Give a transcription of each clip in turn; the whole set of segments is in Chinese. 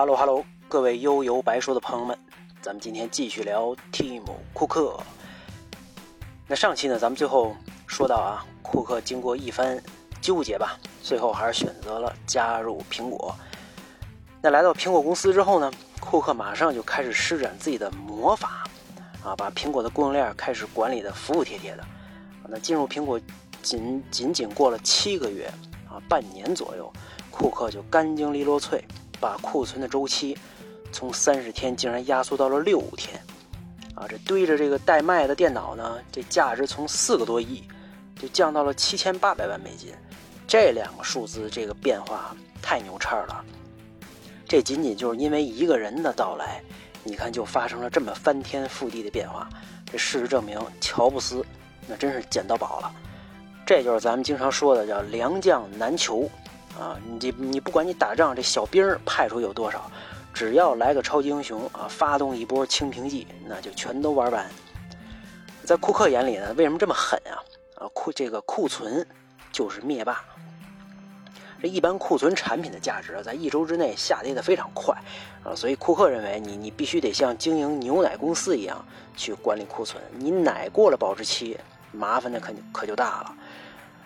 哈喽哈喽，各位悠游白说的朋友们，咱们今天继续聊蒂姆·库克。那上期呢，咱们最后说到啊，库克经过一番纠结吧，最后还是选择了加入苹果。那来到苹果公司之后呢，库克马上就开始施展自己的魔法，啊，把苹果的供应链开始管理的服服帖帖的。那进入苹果仅仅仅过了七个月啊，半年左右，库克就干净利落脆。把库存的周期从三十天竟然压缩到了六天，啊，这堆着这个待卖的电脑呢，这价值从四个多亿就降到了七千八百万美金，这两个数字这个变化太牛叉了。这仅仅就是因为一个人的到来，你看就发生了这么翻天覆地的变化。这事实证明，乔布斯那真是捡到宝了。这就是咱们经常说的叫良将难求。啊，你这你不管你打仗这小兵派出有多少，只要来个超级英雄啊，发动一波清平计，那就全都玩完。在库克眼里呢，为什么这么狠啊？啊，库这个库存就是灭霸。这一般库存产品的价值在一周之内下跌的非常快啊，所以库克认为你你必须得像经营牛奶公司一样去管理库存，你奶过了保质期，麻烦的可可就大了。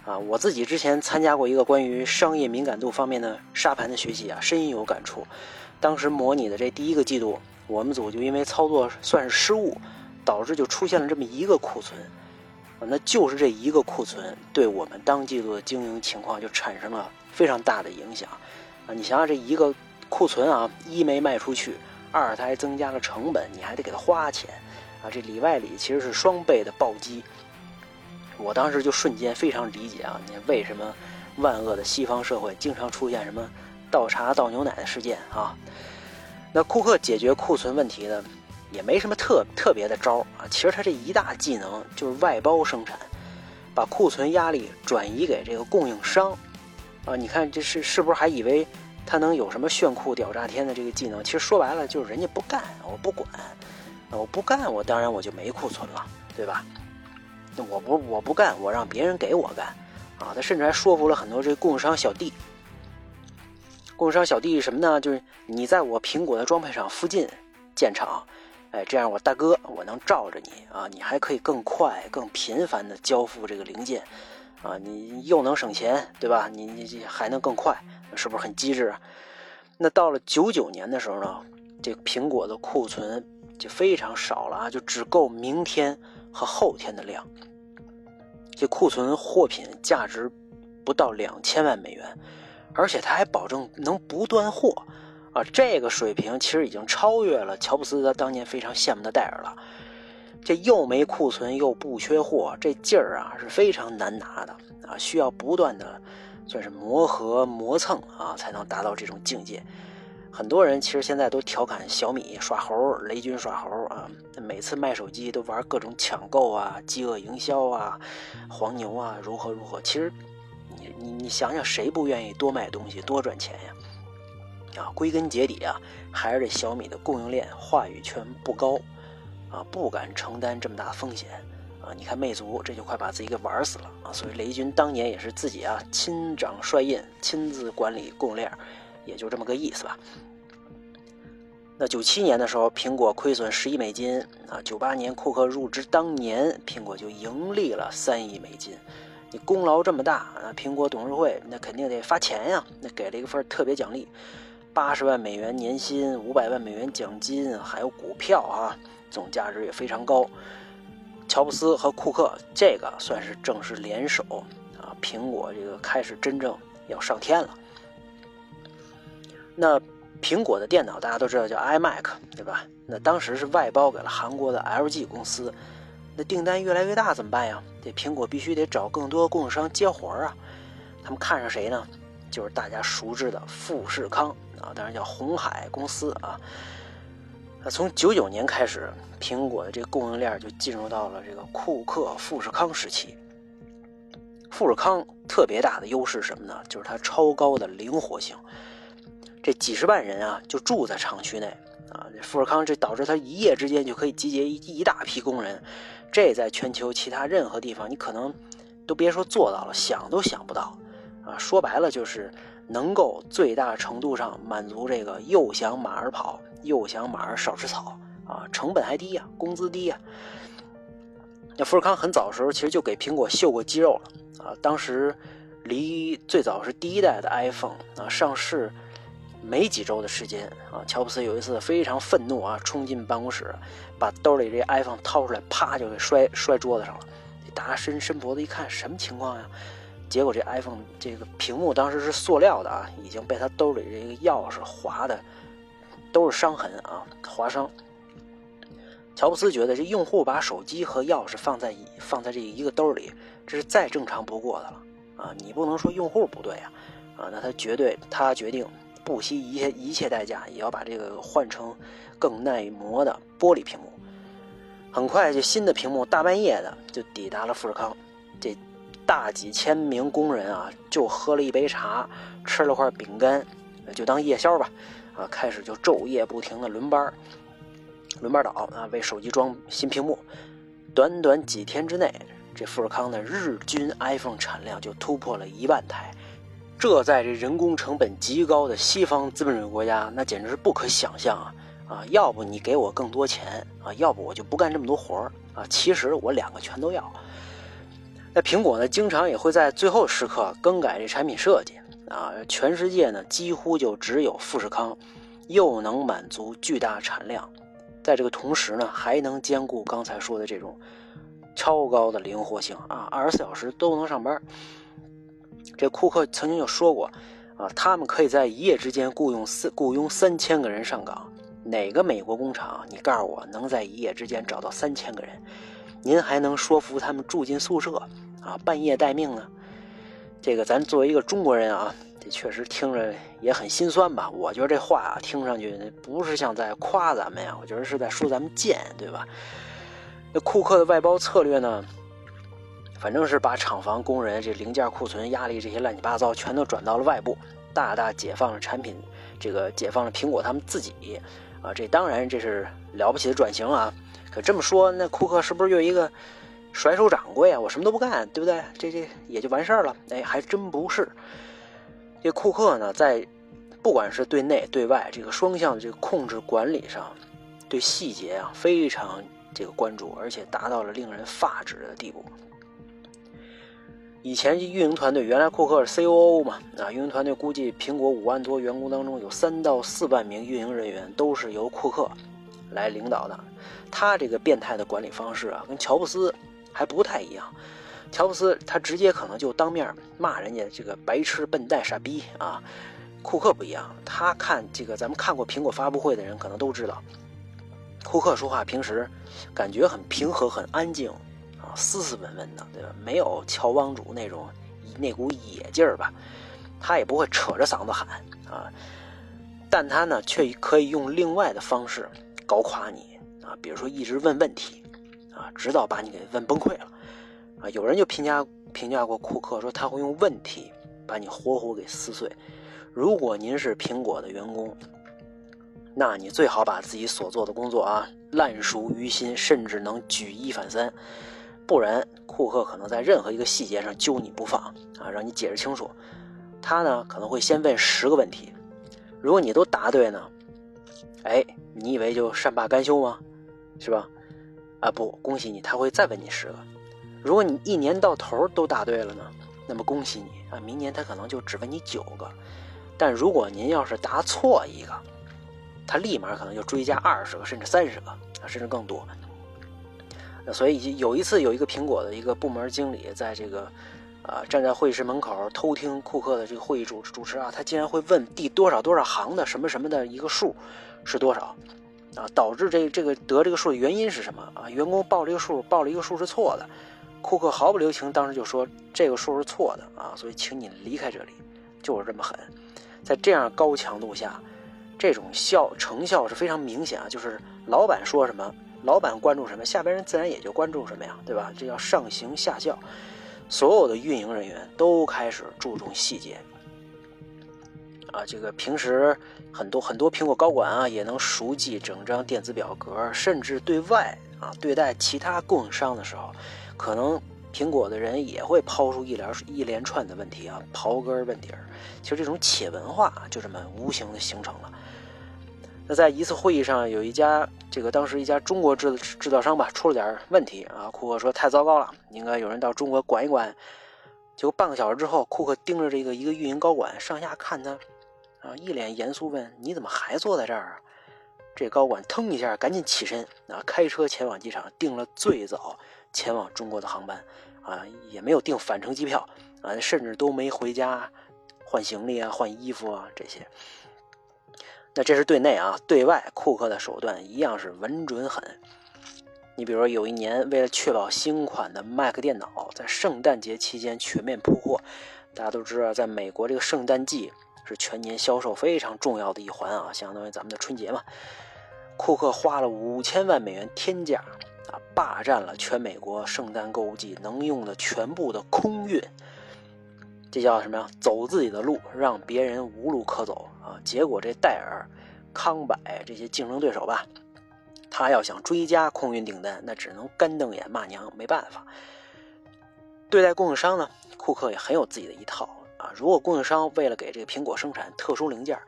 啊，我自己之前参加过一个关于商业敏感度方面的沙盘的学习啊，深有感触。当时模拟的这第一个季度，我们组就因为操作算是失误，导致就出现了这么一个库存，啊，那就是这一个库存对我们当季度的经营情况就产生了非常大的影响。啊，你想想这一个库存啊，一没卖出去，二它还增加了成本，你还得给他花钱，啊，这里外里其实是双倍的暴击。我当时就瞬间非常理解啊，你为什么万恶的西方社会经常出现什么倒茶倒牛奶的事件啊？那库克解决库存问题呢，也没什么特特别的招啊。其实他这一大技能就是外包生产，把库存压力转移给这个供应商啊。你看这是是不是还以为他能有什么炫酷屌炸天的这个技能？其实说白了就是人家不干，我不管，我不干，我当然我就没库存了，对吧？我不我不干，我让别人给我干，啊，他甚至还说服了很多这供应商小弟。供应商小弟什么呢？就是你在我苹果的装配厂附近建厂，哎，这样我大哥我能罩着你啊，你还可以更快、更频繁的交付这个零件，啊，你又能省钱，对吧？你你还能更快，是不是很机智啊？那到了九九年的时候呢，这苹果的库存就非常少了啊，就只够明天。和后天的量，这库存货品价值不到两千万美元，而且他还保证能不断货，啊，这个水平其实已经超越了乔布斯他当年非常羡慕的戴尔了。这又没库存又不缺货，这劲儿啊是非常难拿的啊，需要不断的算是磨合磨蹭啊，才能达到这种境界。很多人其实现在都调侃小米耍猴，雷军耍猴啊！每次卖手机都玩各种抢购啊、饥饿营销啊、黄牛啊，如何如何。其实，你你你想想，谁不愿意多卖东西、多赚钱呀？啊，归根结底啊，还是这小米的供应链话语权不高，啊，不敢承担这么大风险啊！你看魅族这就快把自己给玩死了啊！所以雷军当年也是自己啊亲掌帅印，亲自管理供应链。也就这么个意思吧。那九七年的时候，苹果亏损十亿美金啊。九八年库克入职当年，苹果就盈利了三亿美金。你功劳这么大啊，苹果董事会那肯定得发钱呀。那给了一个份特别奖励，八十万美元年薪，五百万美元奖金，还有股票啊，总价值也非常高。乔布斯和库克这个算是正式联手啊，苹果这个开始真正要上天了。那苹果的电脑大家都知道叫 iMac，对吧？那当时是外包给了韩国的 LG 公司，那订单越来越大怎么办呀？这苹果必须得找更多供应商接活啊。他们看上谁呢？就是大家熟知的富士康啊，当然叫红海公司啊。那从九九年开始，苹果的这个供应链就进入到了这个库克富士康时期。富士康特别大的优势是什么呢？就是它超高的灵活性。这几十万人啊，就住在厂区内啊。富士康这导致他一夜之间就可以集结一一大批工人，这在全球其他任何地方你可能都别说做到了，想都想不到啊。说白了就是能够最大程度上满足这个又想马儿跑，又想马儿少吃草啊，成本还低呀，工资低呀。那富士康很早的时候其实就给苹果秀过肌肉了啊，当时离最早是第一代的 iPhone 啊上市没几周的时间啊，乔布斯有一次非常愤怒啊，冲进办公室，把兜里这 iPhone 掏出来，啪就给摔摔桌子上了。大家伸伸脖子一看，什么情况呀？结果这 iPhone 这个屏幕当时是塑料的啊，已经被他兜里这个钥匙划的都是伤痕啊，划伤。乔布斯觉得这用户把手机和钥匙放在放在这一个兜里，这是再正常不过的了啊！你不能说用户不对啊，啊，那他绝对他决定不惜一切一切代价也要把这个换成更耐磨的玻璃屏幕。很快，这新的屏幕大半夜的就抵达了富士康，这大几千名工人啊，就喝了一杯茶，吃了块饼干，就当夜宵吧，啊，开始就昼夜不停的轮班。轮班倒啊，为手机装新屏幕。短短几天之内，这富士康的日均 iPhone 产量就突破了一万台。这在这人工成本极高的西方资本主义国家，那简直是不可想象啊！啊，要不你给我更多钱啊，要不我就不干这么多活儿啊。其实我两个全都要。那苹果呢，经常也会在最后时刻更改这产品设计啊。全世界呢，几乎就只有富士康，又能满足巨大产量。在这个同时呢，还能兼顾刚才说的这种超高的灵活性啊，二十四小时都能上班。这库克曾经就说过啊，他们可以在一夜之间雇佣四雇佣三千个人上岗。哪个美国工厂，你告诉我能在一夜之间找到三千个人？您还能说服他们住进宿舍啊，半夜待命呢？这个咱作为一个中国人啊。这确实听着也很心酸吧？我觉得这话啊，听上去不是像在夸咱们呀，我觉得是在说咱们贱，对吧？那库克的外包策略呢，反正是把厂房、工人这零件库存压力这些乱七八糟全都转到了外部，大大解放了产品，这个解放了苹果他们自己啊。这当然这是了不起的转型啊。可这么说，那库克是不是就一个甩手掌柜啊？我什么都不干，对不对？这这也就完事儿了？哎，还真不是。这库克呢，在不管是对内对外这个双向的这个控制管理上，对细节啊非常这个关注，而且达到了令人发指的地步。以前运营团队原来库克是 COO 嘛，啊，运营团队估计苹果五万多员工当中有三到四万名运营人员都是由库克来领导的。他这个变态的管理方式啊，跟乔布斯还不太一样。乔布斯他直接可能就当面骂人家这个白痴、笨蛋、傻逼啊！库克不一样，他看这个咱们看过苹果发布会的人可能都知道，库克说话平时感觉很平和、很安静，斯斯文文的，对吧？没有乔帮主那种那股野劲儿吧？他也不会扯着嗓子喊啊，但他呢却可以用另外的方式搞垮你啊，比如说一直问问题啊，直到把你给问崩溃了。啊，有人就评价评价过库克，说他会用问题把你活活给撕碎。如果您是苹果的员工，那你最好把自己所做的工作啊烂熟于心，甚至能举一反三，不然库克可能在任何一个细节上揪你不放啊，让你解释清楚。他呢可能会先问十个问题，如果你都答对呢，哎，你以为就善罢甘休吗？是吧？啊不，恭喜你，他会再问你十个。如果你一年到头都答对了呢，那么恭喜你啊！明年他可能就只问你九个。但如果您要是答错一个，他立马可能就追加二十个，甚至三十个啊，甚至更多。那所以有一次，有一个苹果的一个部门经理在这个啊站在会议室门口偷听库克的这个会议主主持啊，他竟然会问第多少多少行的什么什么的一个数是多少啊？导致这这个得这个数的原因是什么啊？员工报这个数报了一个数是错的。库克毫不留情，当时就说这个数是错的啊，所以请你离开这里，就是这么狠。在这样高强度下，这种效成效是非常明显啊，就是老板说什么，老板关注什么，下边人自然也就关注什么呀，对吧？这叫上行下效，所有的运营人员都开始注重细节啊。这个平时很多很多苹果高管啊，也能熟记整张电子表格，甚至对外啊对待其他供应商的时候。可能苹果的人也会抛出一连一连串的问题啊，刨根问底。其实这种企业文化就这么无形的形成了。那在一次会议上，有一家这个当时一家中国制制造商吧出了点问题啊，库克说太糟糕了，应该有人到中国管一管。结果半个小时之后，库克盯着这个一个运营高管上下看他，啊，一脸严肃问：“你怎么还坐在这儿啊？”这高管腾一下赶紧起身啊，开车前往机场订了最早前往中国的航班啊，也没有订返程机票啊，甚至都没回家换行李啊、换衣服啊这些。那这是对内啊，对外，库克的手段一样是稳准狠。你比如说，有一年，为了确保新款的 Mac 电脑在圣诞节期间全面铺货，大家都知道，在美国这个圣诞季是全年销售非常重要的一环啊，相当于咱们的春节嘛。库克花了五千万美元天价啊，霸占了全美国圣诞购物季能用的全部的空运。这叫什么呀？走自己的路，让别人无路可走啊！结果这戴尔、康柏这些竞争对手吧，他要想追加空运订单，那只能干瞪眼骂娘，没办法。对待供应商呢，库克也很有自己的一套啊。如果供应商为了给这个苹果生产特殊零件，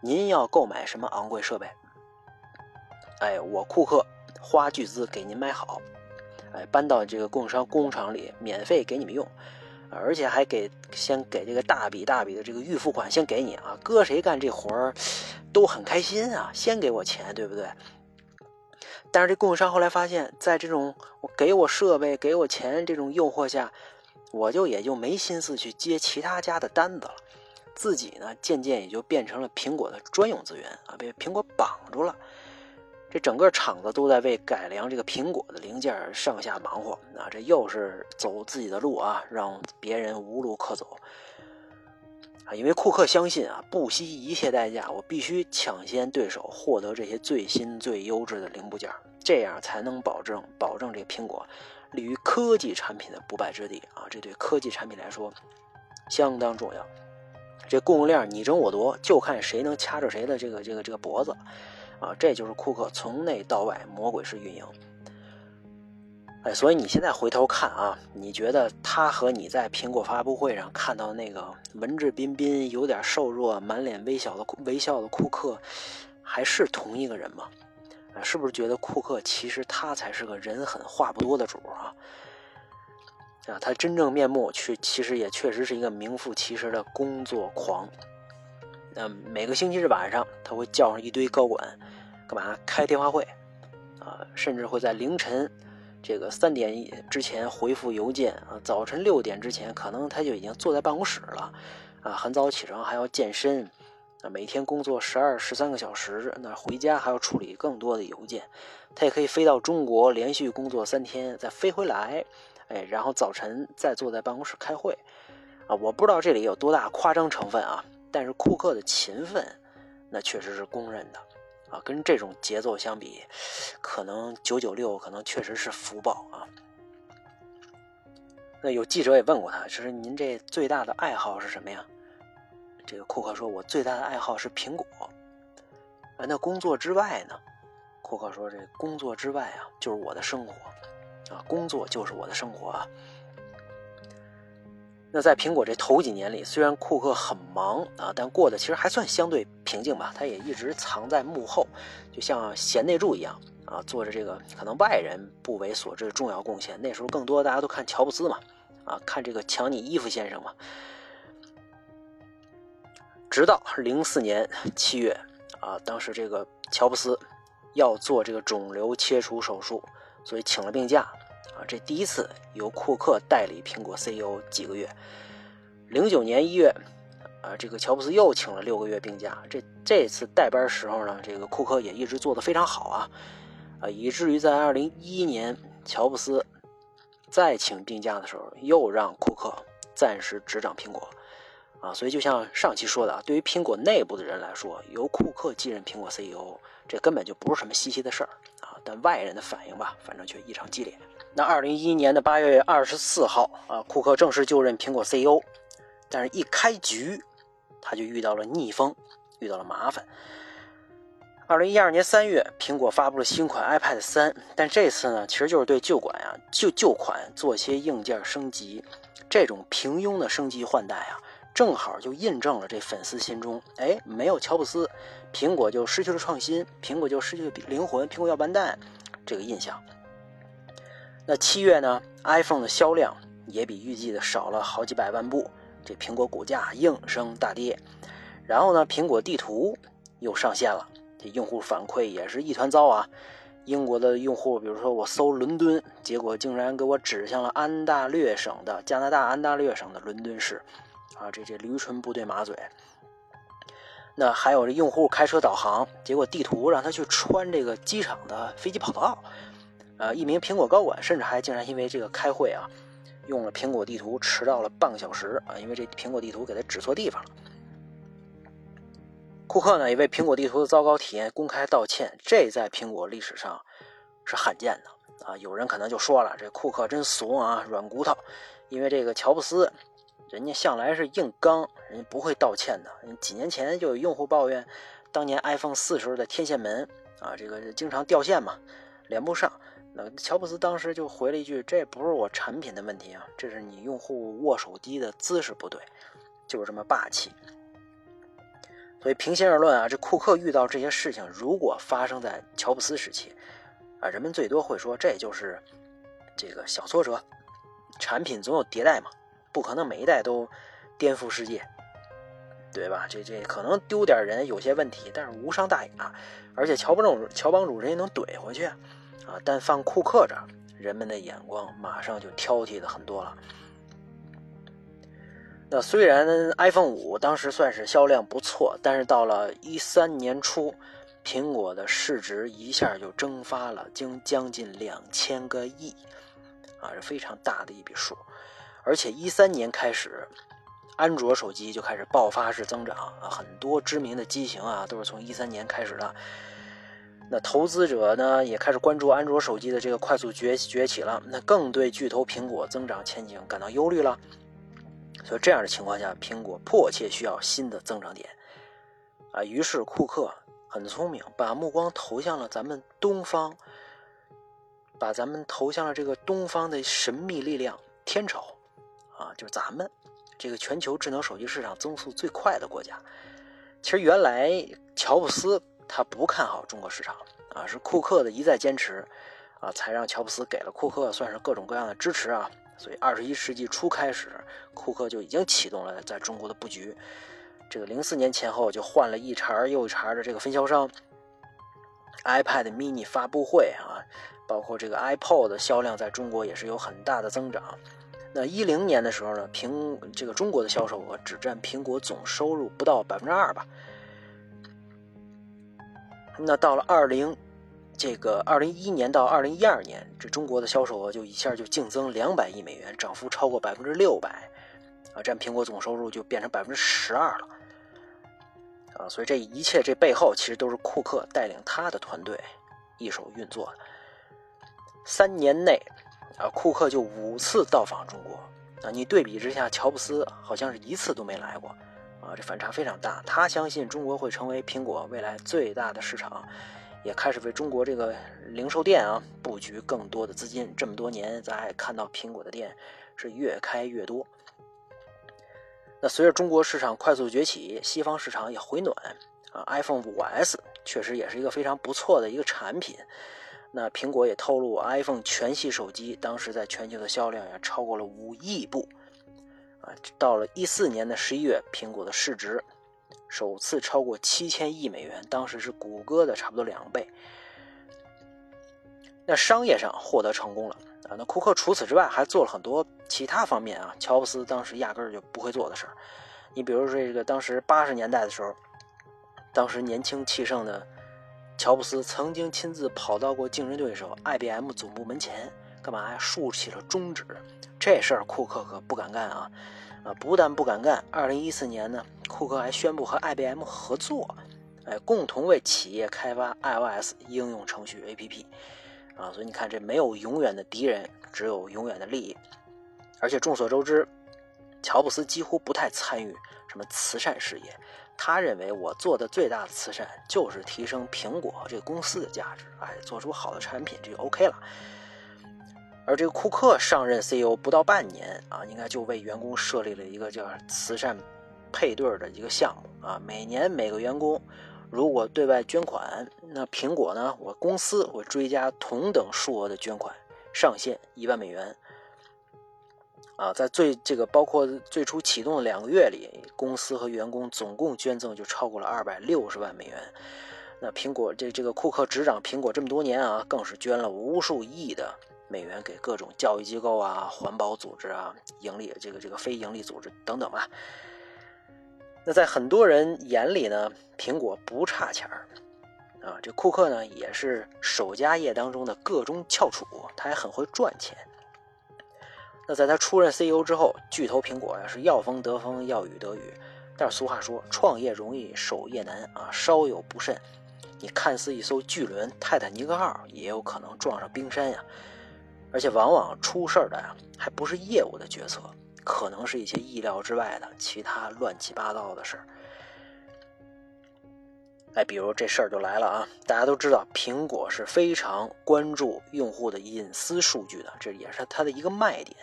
您要购买什么昂贵设备？哎，我库克花巨资给您买好，哎，搬到这个供应商工厂里，免费给你们用。而且还给先给这个大笔大笔的这个预付款，先给你啊，搁谁干这活儿都很开心啊，先给我钱，对不对？但是这供应商后来发现，在这种我给我设备、给我钱这种诱惑下，我就也就没心思去接其他家的单子了，自己呢渐渐也就变成了苹果的专用资源啊，被苹果绑住了。这整个厂子都在为改良这个苹果的零件上下忙活啊！这又是走自己的路啊，让别人无路可走啊！因为库克相信啊，不惜一切代价，我必须抢先对手获得这些最新最优质的零部件，这样才能保证保证这苹果立于科技产品的不败之地啊！这对科技产品来说相当重要。这供应链你争我夺，就看谁能掐着谁的这个这个这个脖子。啊，这就是库克从内到外魔鬼式运营。哎，所以你现在回头看啊，你觉得他和你在苹果发布会上看到那个文质彬彬、有点瘦弱、满脸微笑的微笑的库克，还是同一个人吗？啊，是不是觉得库克其实他才是个人狠话不多的主啊？啊，他真正面目却其实也确实是一个名副其实的工作狂。那每个星期日晚上，他会叫上一堆高管，干嘛开电话会，啊，甚至会在凌晨这个三点之前回复邮件啊，早晨六点之前，可能他就已经坐在办公室了，啊，很早起床还要健身，啊，每天工作十二十三个小时，那回家还要处理更多的邮件，他也可以飞到中国连续工作三天，再飞回来，哎，然后早晨再坐在办公室开会，啊，我不知道这里有多大夸张成分啊。但是库克的勤奋，那确实是公认的，啊，跟这种节奏相比，可能九九六可能确实是福报啊。那有记者也问过他，就是您这最大的爱好是什么呀？这个库克说：“我最大的爱好是苹果。”啊，那工作之外呢？库克说：“这工作之外啊，就是我的生活，啊，工作就是我的生活啊。”那在苹果这头几年里，虽然库克很忙啊，但过得其实还算相对平静吧。他也一直藏在幕后，就像贤内助一样啊，做着这个可能外人不为所知的重要贡献。那时候更多大家都看乔布斯嘛，啊，看这个抢你衣服先生嘛。直到零四年七月啊，当时这个乔布斯要做这个肿瘤切除手术，所以请了病假。这第一次由库克代理苹果 CEO 几个月。零九年一月，啊，这个乔布斯又请了六个月病假。这这次代班时候呢，这个库克也一直做得非常好啊，啊，以至于在二零一一年，乔布斯再请病假的时候，又让库克暂时执掌苹果。啊，所以就像上期说的啊，对于苹果内部的人来说，由库克继任苹果 CEO，这根本就不是什么稀奇的事儿啊。但外人的反应吧，反正却异常激烈。那二零一一年的八月二十四号啊，库克正式就任苹果 CEO，但是一开局，他就遇到了逆风，遇到了麻烦。二零一二年三月，苹果发布了新款 iPad 三，但这次呢，其实就是对旧款啊，旧旧款做些硬件升级。这种平庸的升级换代啊，正好就印证了这粉丝心中，哎，没有乔布斯，苹果就失去了创新，苹果就失去了灵魂，苹果要完蛋这个印象。那七月呢，iPhone 的销量也比预计的少了好几百万部，这苹果股价应声大跌。然后呢，苹果地图又上线了。这用户反馈也是一团糟啊！英国的用户，比如说我搜伦敦，结果竟然给我指向了安大略省的加拿大安大略省的伦敦市，啊，这这驴唇不对马嘴。那还有这用户开车导航，结果地图让他去穿这个机场的飞机跑道，呃，一名苹果高管甚至还竟然因为这个开会啊，用了苹果地图迟到了半个小时啊，因为这苹果地图给他指错地方了。库克呢也为苹果地图的糟糕体验公开道歉，这在苹果历史上是罕见的啊！有人可能就说了，这库克真怂啊，软骨头。因为这个乔布斯，人家向来是硬刚，人家不会道歉的。几年前就有用户抱怨，当年 iPhone 四时候的天线门啊，这个经常掉线嘛，连不上。那乔布斯当时就回了一句：“这不是我产品的问题啊，这是你用户握手机的姿势不对。”就是这么霸气。所以平心而论啊，这库克遇到这些事情，如果发生在乔布斯时期，啊，人们最多会说这就是这个小挫折，产品总有迭代嘛，不可能每一代都颠覆世界，对吧？这这可能丢点人有些问题，但是无伤大雅，而且乔帮主乔帮主人家能怼回去啊，但放库克这儿，人们的眼光马上就挑剔的很多了。那虽然 iPhone 五当时算是销量不错，但是到了一三年初，苹果的市值一下就蒸发了，经将近两千个亿，啊，是非常大的一笔数。而且一三年开始，安卓手机就开始爆发式增长啊，很多知名的机型啊都是从一三年开始的。那投资者呢也开始关注安卓手机的这个快速崛崛起了，那更对巨头苹果增长前景感到忧虑了。所以这样的情况下，苹果迫切需要新的增长点，啊，于是库克很聪明，把目光投向了咱们东方，把咱们投向了这个东方的神秘力量——天朝，啊，就是咱们这个全球智能手机市场增速最快的国家。其实原来乔布斯他不看好中国市场，啊，是库克的一再坚持，啊，才让乔布斯给了库克算是各种各样的支持啊。所以，二十一世纪初开始，库克就已经启动了在中国的布局。这个零四年前后就换了一茬又一茬的这个分销商。iPad mini 发布会啊，包括这个 iPod 的销量在中国也是有很大的增长。那一零年的时候呢，苹这个中国的销售额只占苹果总收入不到百分之二吧。那到了二零。这个二零一一年到二零一二年，这中国的销售额就一下就净增两百亿美元，涨幅超过百分之六百，啊，占苹果总收入就变成百分之十二了，啊，所以这一切这背后其实都是库克带领他的团队一手运作的。三年内，啊，库克就五次到访中国，啊，你对比之下，乔布斯好像是一次都没来过，啊，这反差非常大。他相信中国会成为苹果未来最大的市场。也开始为中国这个零售店啊布局更多的资金。这么多年，咱也看到苹果的店是越开越多。那随着中国市场快速崛起，西方市场也回暖啊，iPhone 5S 确实也是一个非常不错的一个产品。那苹果也透露，iPhone 全系手机当时在全球的销量也超过了五亿部啊。到了一四年的十一月，苹果的市值。首次超过七千亿美元，当时是谷歌的差不多两倍。那商业上获得成功了啊！那库克除此之外还做了很多其他方面啊，乔布斯当时压根儿就不会做的事儿。你比如说这个，当时八十年代的时候，当时年轻气盛的乔布斯曾经亲自跑到过竞争对手 IBM 总部门前，干嘛呀？竖起了中指。这事儿库克可不敢干啊！啊，不但不敢干，二零一四年呢，库克还宣布和 IBM 合作，哎，共同为企业开发 iOS 应用程序 APP，啊，所以你看，这没有永远的敌人，只有永远的利益。而且众所周知，乔布斯几乎不太参与什么慈善事业，他认为我做的最大的慈善就是提升苹果这个公司的价值，哎，做出好的产品，这就 OK 了。而这个库克上任 CEO 不到半年啊，应该就为员工设立了一个叫慈善配对的一个项目啊，每年每个员工如果对外捐款，那苹果呢，我公司会追加同等数额的捐款，上限一万美元。啊，在最这个包括最初启动的两个月里，公司和员工总共捐赠就超过了二百六十万美元。那苹果这这个库克执掌苹果这么多年啊，更是捐了无数亿的美元给各种教育机构啊、环保组织啊、盈利这个这个非盈利组织等等吧。那在很多人眼里呢，苹果不差钱儿啊，这库克呢也是首家业当中的各中翘楚，他也很会赚钱。那在他出任 CEO 之后，巨头苹果呀是要风得风，要雨得雨。但是俗话说，创业容易守业难啊，稍有不慎，你看似一艘巨轮泰坦尼克号，也有可能撞上冰山呀。而且往往出事儿的呀，还不是业务的决策，可能是一些意料之外的其他乱七八糟的事儿。哎，比如这事儿就来了啊！大家都知道，苹果是非常关注用户的隐私数据的，这也是它的一个卖点。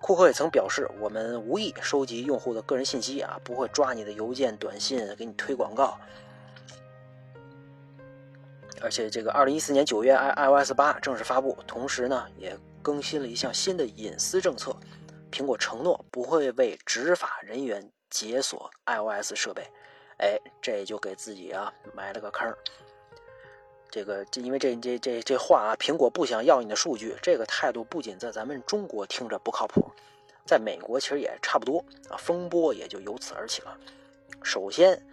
库克也曾表示，我们无意收集用户的个人信息啊，不会抓你的邮件、短信给你推广告。而且，这个二零一四年九月，i iOS 八正式发布，同时呢，也更新了一项新的隐私政策。苹果承诺不会为执法人员解锁 iOS 设备。哎，这就给自己啊埋了个坑这个，这因为这这这这话啊，苹果不想要你的数据，这个态度不仅在咱们中国听着不靠谱，在美国其实也差不多啊。风波也就由此而起了。首先，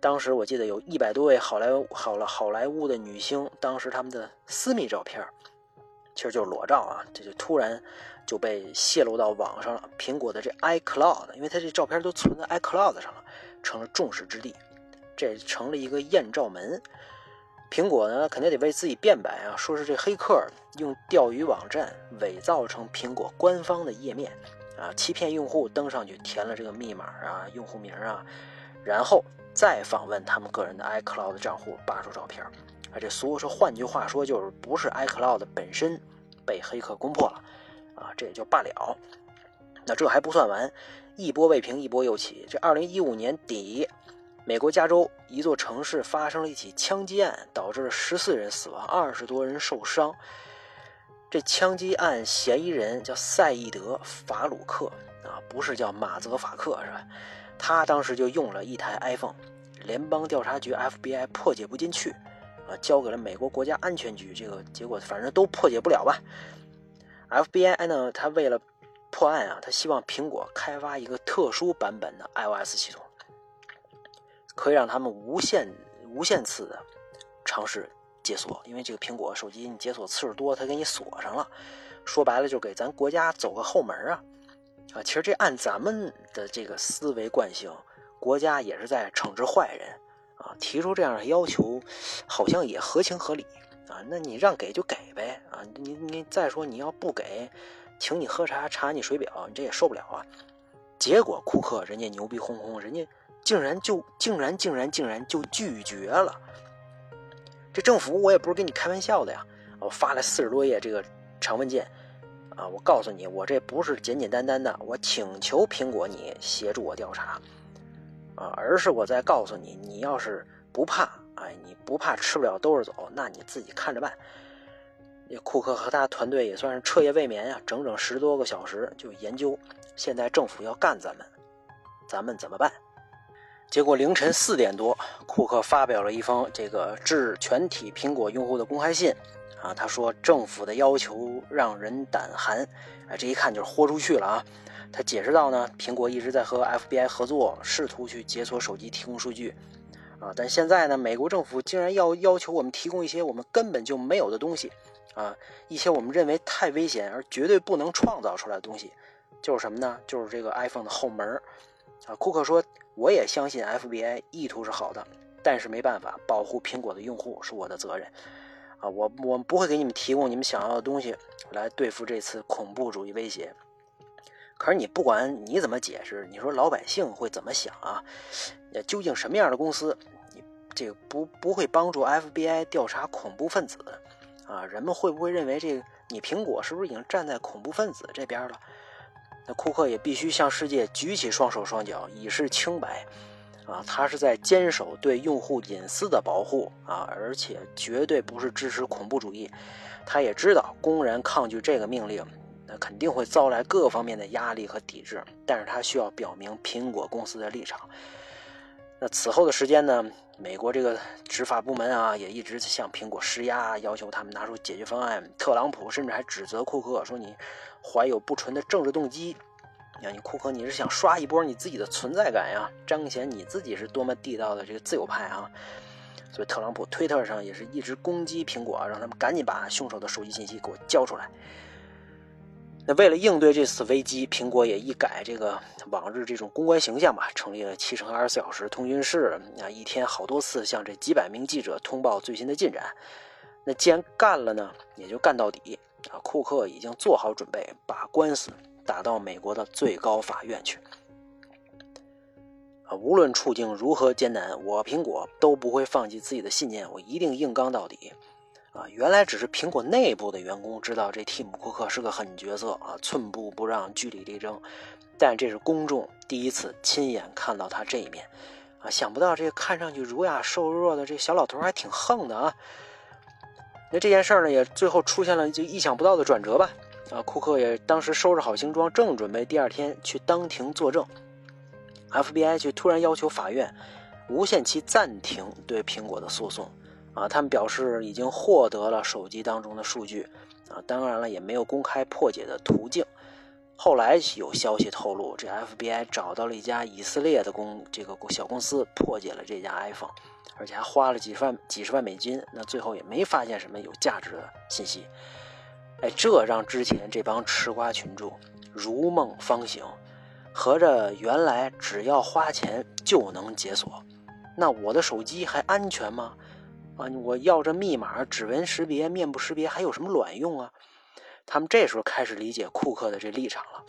当时我记得有一百多位好莱坞好了好莱坞的女星，当时他们的私密照片，其实就是裸照啊，这就突然就被泄露到网上了。苹果的这 iCloud，因为它这照片都存在 iCloud 上了。成了众矢之的，这成了一个艳照门。苹果呢，肯定得为自己辩白啊，说是这黑客用钓鱼网站伪造成苹果官方的页面啊，欺骗用户登上去填了这个密码啊、用户名啊，然后再访问他们个人的 iCloud 账户，扒出照片啊。这俗说，换句话说，就是不是 iCloud 本身被黑客攻破了啊，这也就罢了。那这还不算完。一波未平，一波又起。这二零一五年底，美国加州一座城市发生了一起枪击案，导致了十四人死亡，二十多人受伤。这枪击案嫌疑人叫赛义德·法鲁克啊，不是叫马泽法克是吧？他当时就用了一台 iPhone，联邦调查局 FBI 破解不进去啊，交给了美国国家安全局。这个结果反正都破解不了吧？FBI 呢，他为了。破案啊，他希望苹果开发一个特殊版本的 iOS 系统，可以让他们无限无限次的尝试解锁。因为这个苹果手机你解锁次数多，它给你锁上了。说白了，就给咱国家走个后门啊！啊，其实这按咱们的这个思维惯性，国家也是在惩治坏人啊。提出这样的要求，好像也合情合理啊。那你让给就给呗啊！你你再说你要不给。请你喝茶，查你水表，你这也受不了啊！结果库克人家牛逼哄哄，人家竟然就竟然竟然竟然就拒绝了。这政府我也不是跟你开玩笑的呀！我发了四十多页这个长文件啊，我告诉你，我这不是简简单单的我请求苹果你协助我调查啊，而是我在告诉你，你要是不怕，哎，你不怕吃不了兜着走，那你自己看着办。库克和他团队也算是彻夜未眠呀，整整十多个小时就研究。现在政府要干咱们，咱们怎么办？结果凌晨四点多，库克发表了一封这个致全体苹果用户的公开信啊。他说政府的要求让人胆寒，啊，这一看就是豁出去了啊。他解释到呢，苹果一直在和 FBI 合作，试图去解锁手机提供数据啊，但现在呢，美国政府竟然要要求我们提供一些我们根本就没有的东西。啊，一些我们认为太危险而绝对不能创造出来的东西，就是什么呢？就是这个 iPhone 的后门啊，库克说：“我也相信 FBI 意图是好的，但是没办法，保护苹果的用户是我的责任。啊，我我们不会给你们提供你们想要的东西来对付这次恐怖主义威胁。”可是你不管你怎么解释，你说老百姓会怎么想啊？究竟什么样的公司，你这个不不会帮助 FBI 调查恐怖分子啊？人们会不会认为这个你苹果是不是已经站在恐怖分子这边了？那库克也必须向世界举起双手双脚，以示清白啊！他是在坚守对用户隐私的保护啊，而且绝对不是支持恐怖主义。他也知道公然抗拒这个命令。那肯定会遭来各方面的压力和抵制，但是他需要表明苹果公司的立场。那此后的时间呢？美国这个执法部门啊，也一直向苹果施压，要求他们拿出解决方案。特朗普甚至还指责库克说：“你怀有不纯的政治动机，呀，你库克你是想刷一波你自己的存在感呀，彰显你自己是多么地道的这个自由派啊！”所以特朗普推特上也是一直攻击苹果，让他们赶紧把凶手的手机信息给我交出来。那为了应对这次危机，苹果也一改这个往日这种公关形象吧，成立了七乘二十四小时通讯室，啊，一天好多次向这几百名记者通报最新的进展。那既然干了呢，也就干到底啊！库克已经做好准备，把官司打到美国的最高法院去。啊，无论处境如何艰难，我苹果都不会放弃自己的信念，我一定硬刚到底。啊，原来只是苹果内部的员工知道这蒂姆·库克是个狠角色啊，寸步不让，据理力争。但这是公众第一次亲眼看到他这一面，啊，想不到这个看上去儒雅瘦弱的这小老头还挺横的啊。那这件事呢，也最后出现了就意想不到的转折吧。啊，库克也当时收拾好行装，正准备第二天去当庭作证，FBI 却突然要求法院无限期暂停对苹果的诉讼。啊，他们表示已经获得了手机当中的数据，啊，当然了，也没有公开破解的途径。后来有消息透露，这 FBI 找到了一家以色列的公这个小公司，破解了这家 iPhone，而且还花了几十万几十万美金。那最后也没发现什么有价值的信息。哎，这让之前这帮吃瓜群众如梦方醒，合着原来只要花钱就能解锁，那我的手机还安全吗？啊！我要这密码、指纹识别、面部识别还有什么卵用啊？他们这时候开始理解库克的这立场了。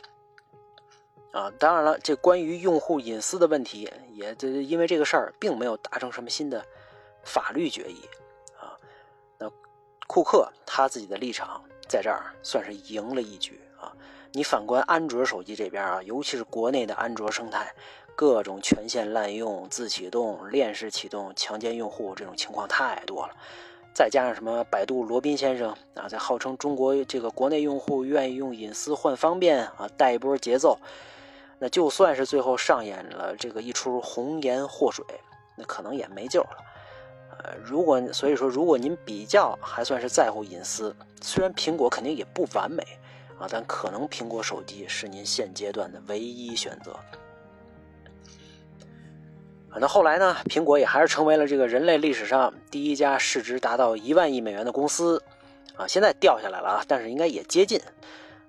啊，当然了，这关于用户隐私的问题，也这因为这个事儿并没有达成什么新的法律决议。啊，那库克他自己的立场在这儿算是赢了一局啊。你反观安卓手机这边啊，尤其是国内的安卓生态。各种权限滥用、自启动、链式启动、强奸用户这种情况太多了，再加上什么百度罗宾先生啊，在号称中国这个国内用户愿意用隐私换方便啊，带一波节奏，那就算是最后上演了这个一出红颜祸水，那可能也没救了。呃，如果所以说，如果您比较还算是在乎隐私，虽然苹果肯定也不完美啊，但可能苹果手机是您现阶段的唯一选择。那后来呢？苹果也还是成为了这个人类历史上第一家市值达到一万亿美元的公司，啊，现在掉下来了啊，但是应该也接近，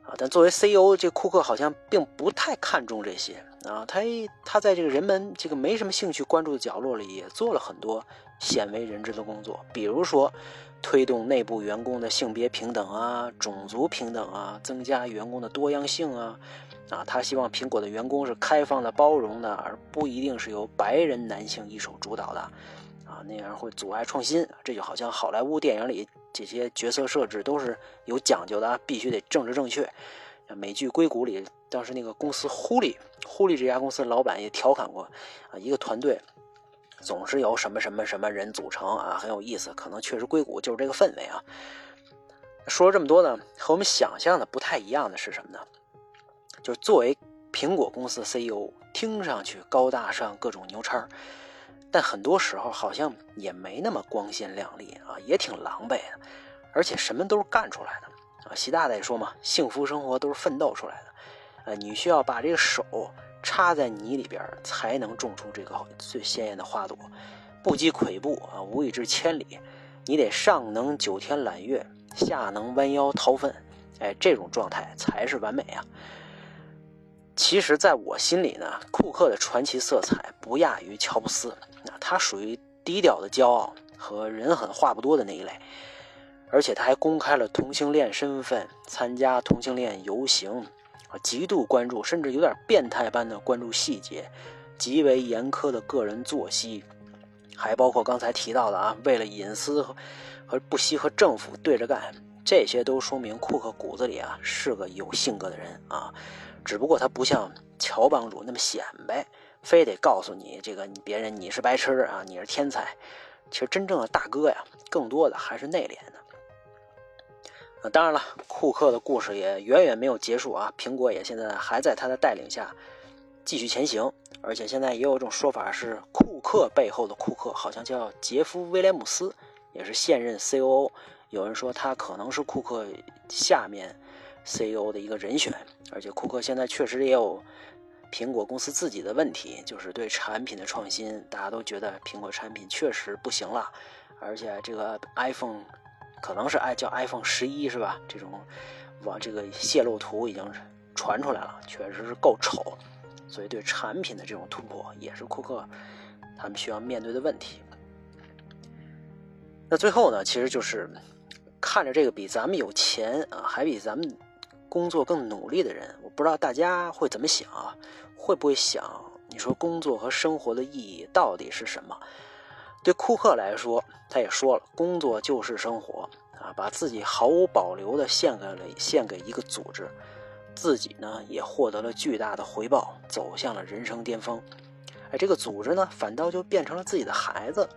啊，但作为 CEO，这库克好像并不太看重这些。啊，他他在这个人们这个没什么兴趣关注的角落里，也做了很多鲜为人知的工作，比如说推动内部员工的性别平等啊、种族平等啊，增加员工的多样性啊。啊，他希望苹果的员工是开放的、包容的，而不一定是由白人男性一手主导的，啊，那样会阻碍创新。这就好像好莱坞电影里这些角色设置都是有讲究的，必须得政治正确。美剧《硅谷》里，当时那个公司呼利，呼利这家公司老板也调侃过，啊，一个团队总是由什么什么什么人组成啊，很有意思。可能确实硅谷就是这个氛围啊。说了这么多呢，和我们想象的不太一样的是什么呢？就是作为苹果公司 CEO，听上去高大上，各种牛叉但很多时候好像也没那么光鲜亮丽啊，也挺狼狈的，而且什么都是干出来的啊。习大大也说嘛，幸福生活都是奋斗出来的，呃，你需要把这个手插在泥里边，才能种出这个最鲜艳的花朵，不积跬步啊，无以至千里。你得上能九天揽月，下能弯腰掏粪，哎，这种状态才是完美啊。其实，在我心里呢，库克的传奇色彩不亚于乔布斯。那他属于低调的骄傲和人狠话不多的那一类，而且他还公开了同性恋身份，参加同性恋游行，啊，极度关注，甚至有点变态般的关注细节，极为严苛的个人作息，还包括刚才提到的啊，为了隐私和不惜和政府对着干，这些都说明库克骨子里啊是个有性格的人啊，只不过他不像乔帮主那么显摆，非得告诉你这个别人你是白痴啊，你是天才。其实真正的大哥呀，更多的还是内敛的。啊，当然了，库克的故事也远远没有结束啊！苹果也现在还在他的带领下继续前行，而且现在也有一种说法是，库克背后的库克好像叫杰夫·威廉姆斯，也是现任 C.O.O。有人说他可能是库克下面 C.E.O 的一个人选，而且库克现在确实也有。苹果公司自己的问题就是对产品的创新，大家都觉得苹果产品确实不行了，而且这个 iPhone 可能是爱叫 iPhone 十一是吧？这种往这个泄露图已经传出来了，确实是够丑，所以对产品的这种突破也是库克他们需要面对的问题。那最后呢，其实就是看着这个比咱们有钱啊，还比咱们。工作更努力的人，我不知道大家会怎么想啊？会不会想，你说工作和生活的意义到底是什么？对库克来说，他也说了，工作就是生活啊，把自己毫无保留的献给了献给一个组织，自己呢也获得了巨大的回报，走向了人生巅峰。哎，这个组织呢，反倒就变成了自己的孩子。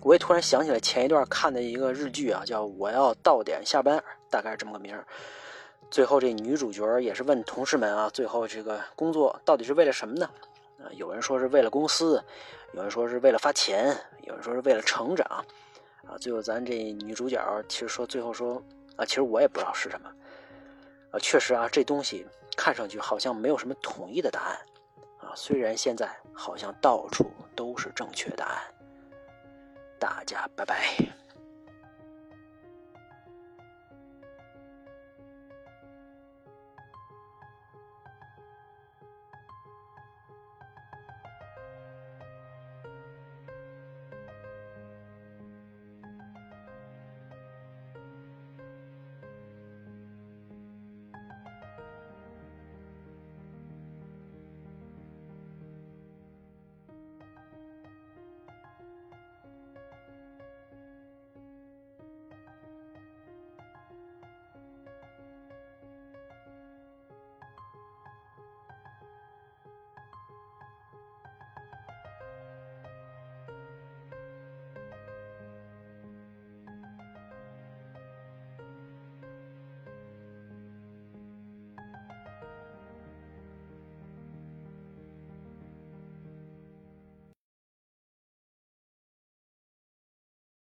我也突然想起来前一段看的一个日剧啊，叫《我要到点下班》，大概是这么个名儿。最后这女主角也是问同事们啊，最后这个工作到底是为了什么呢？啊，有人说是为了公司，有人说是为了发钱，有人说是为了成长。啊，最后咱这女主角其实说最后说啊，其实我也不知道是什么。啊，确实啊，这东西看上去好像没有什么统一的答案。啊，虽然现在好像到处都是正确答案。大家拜拜。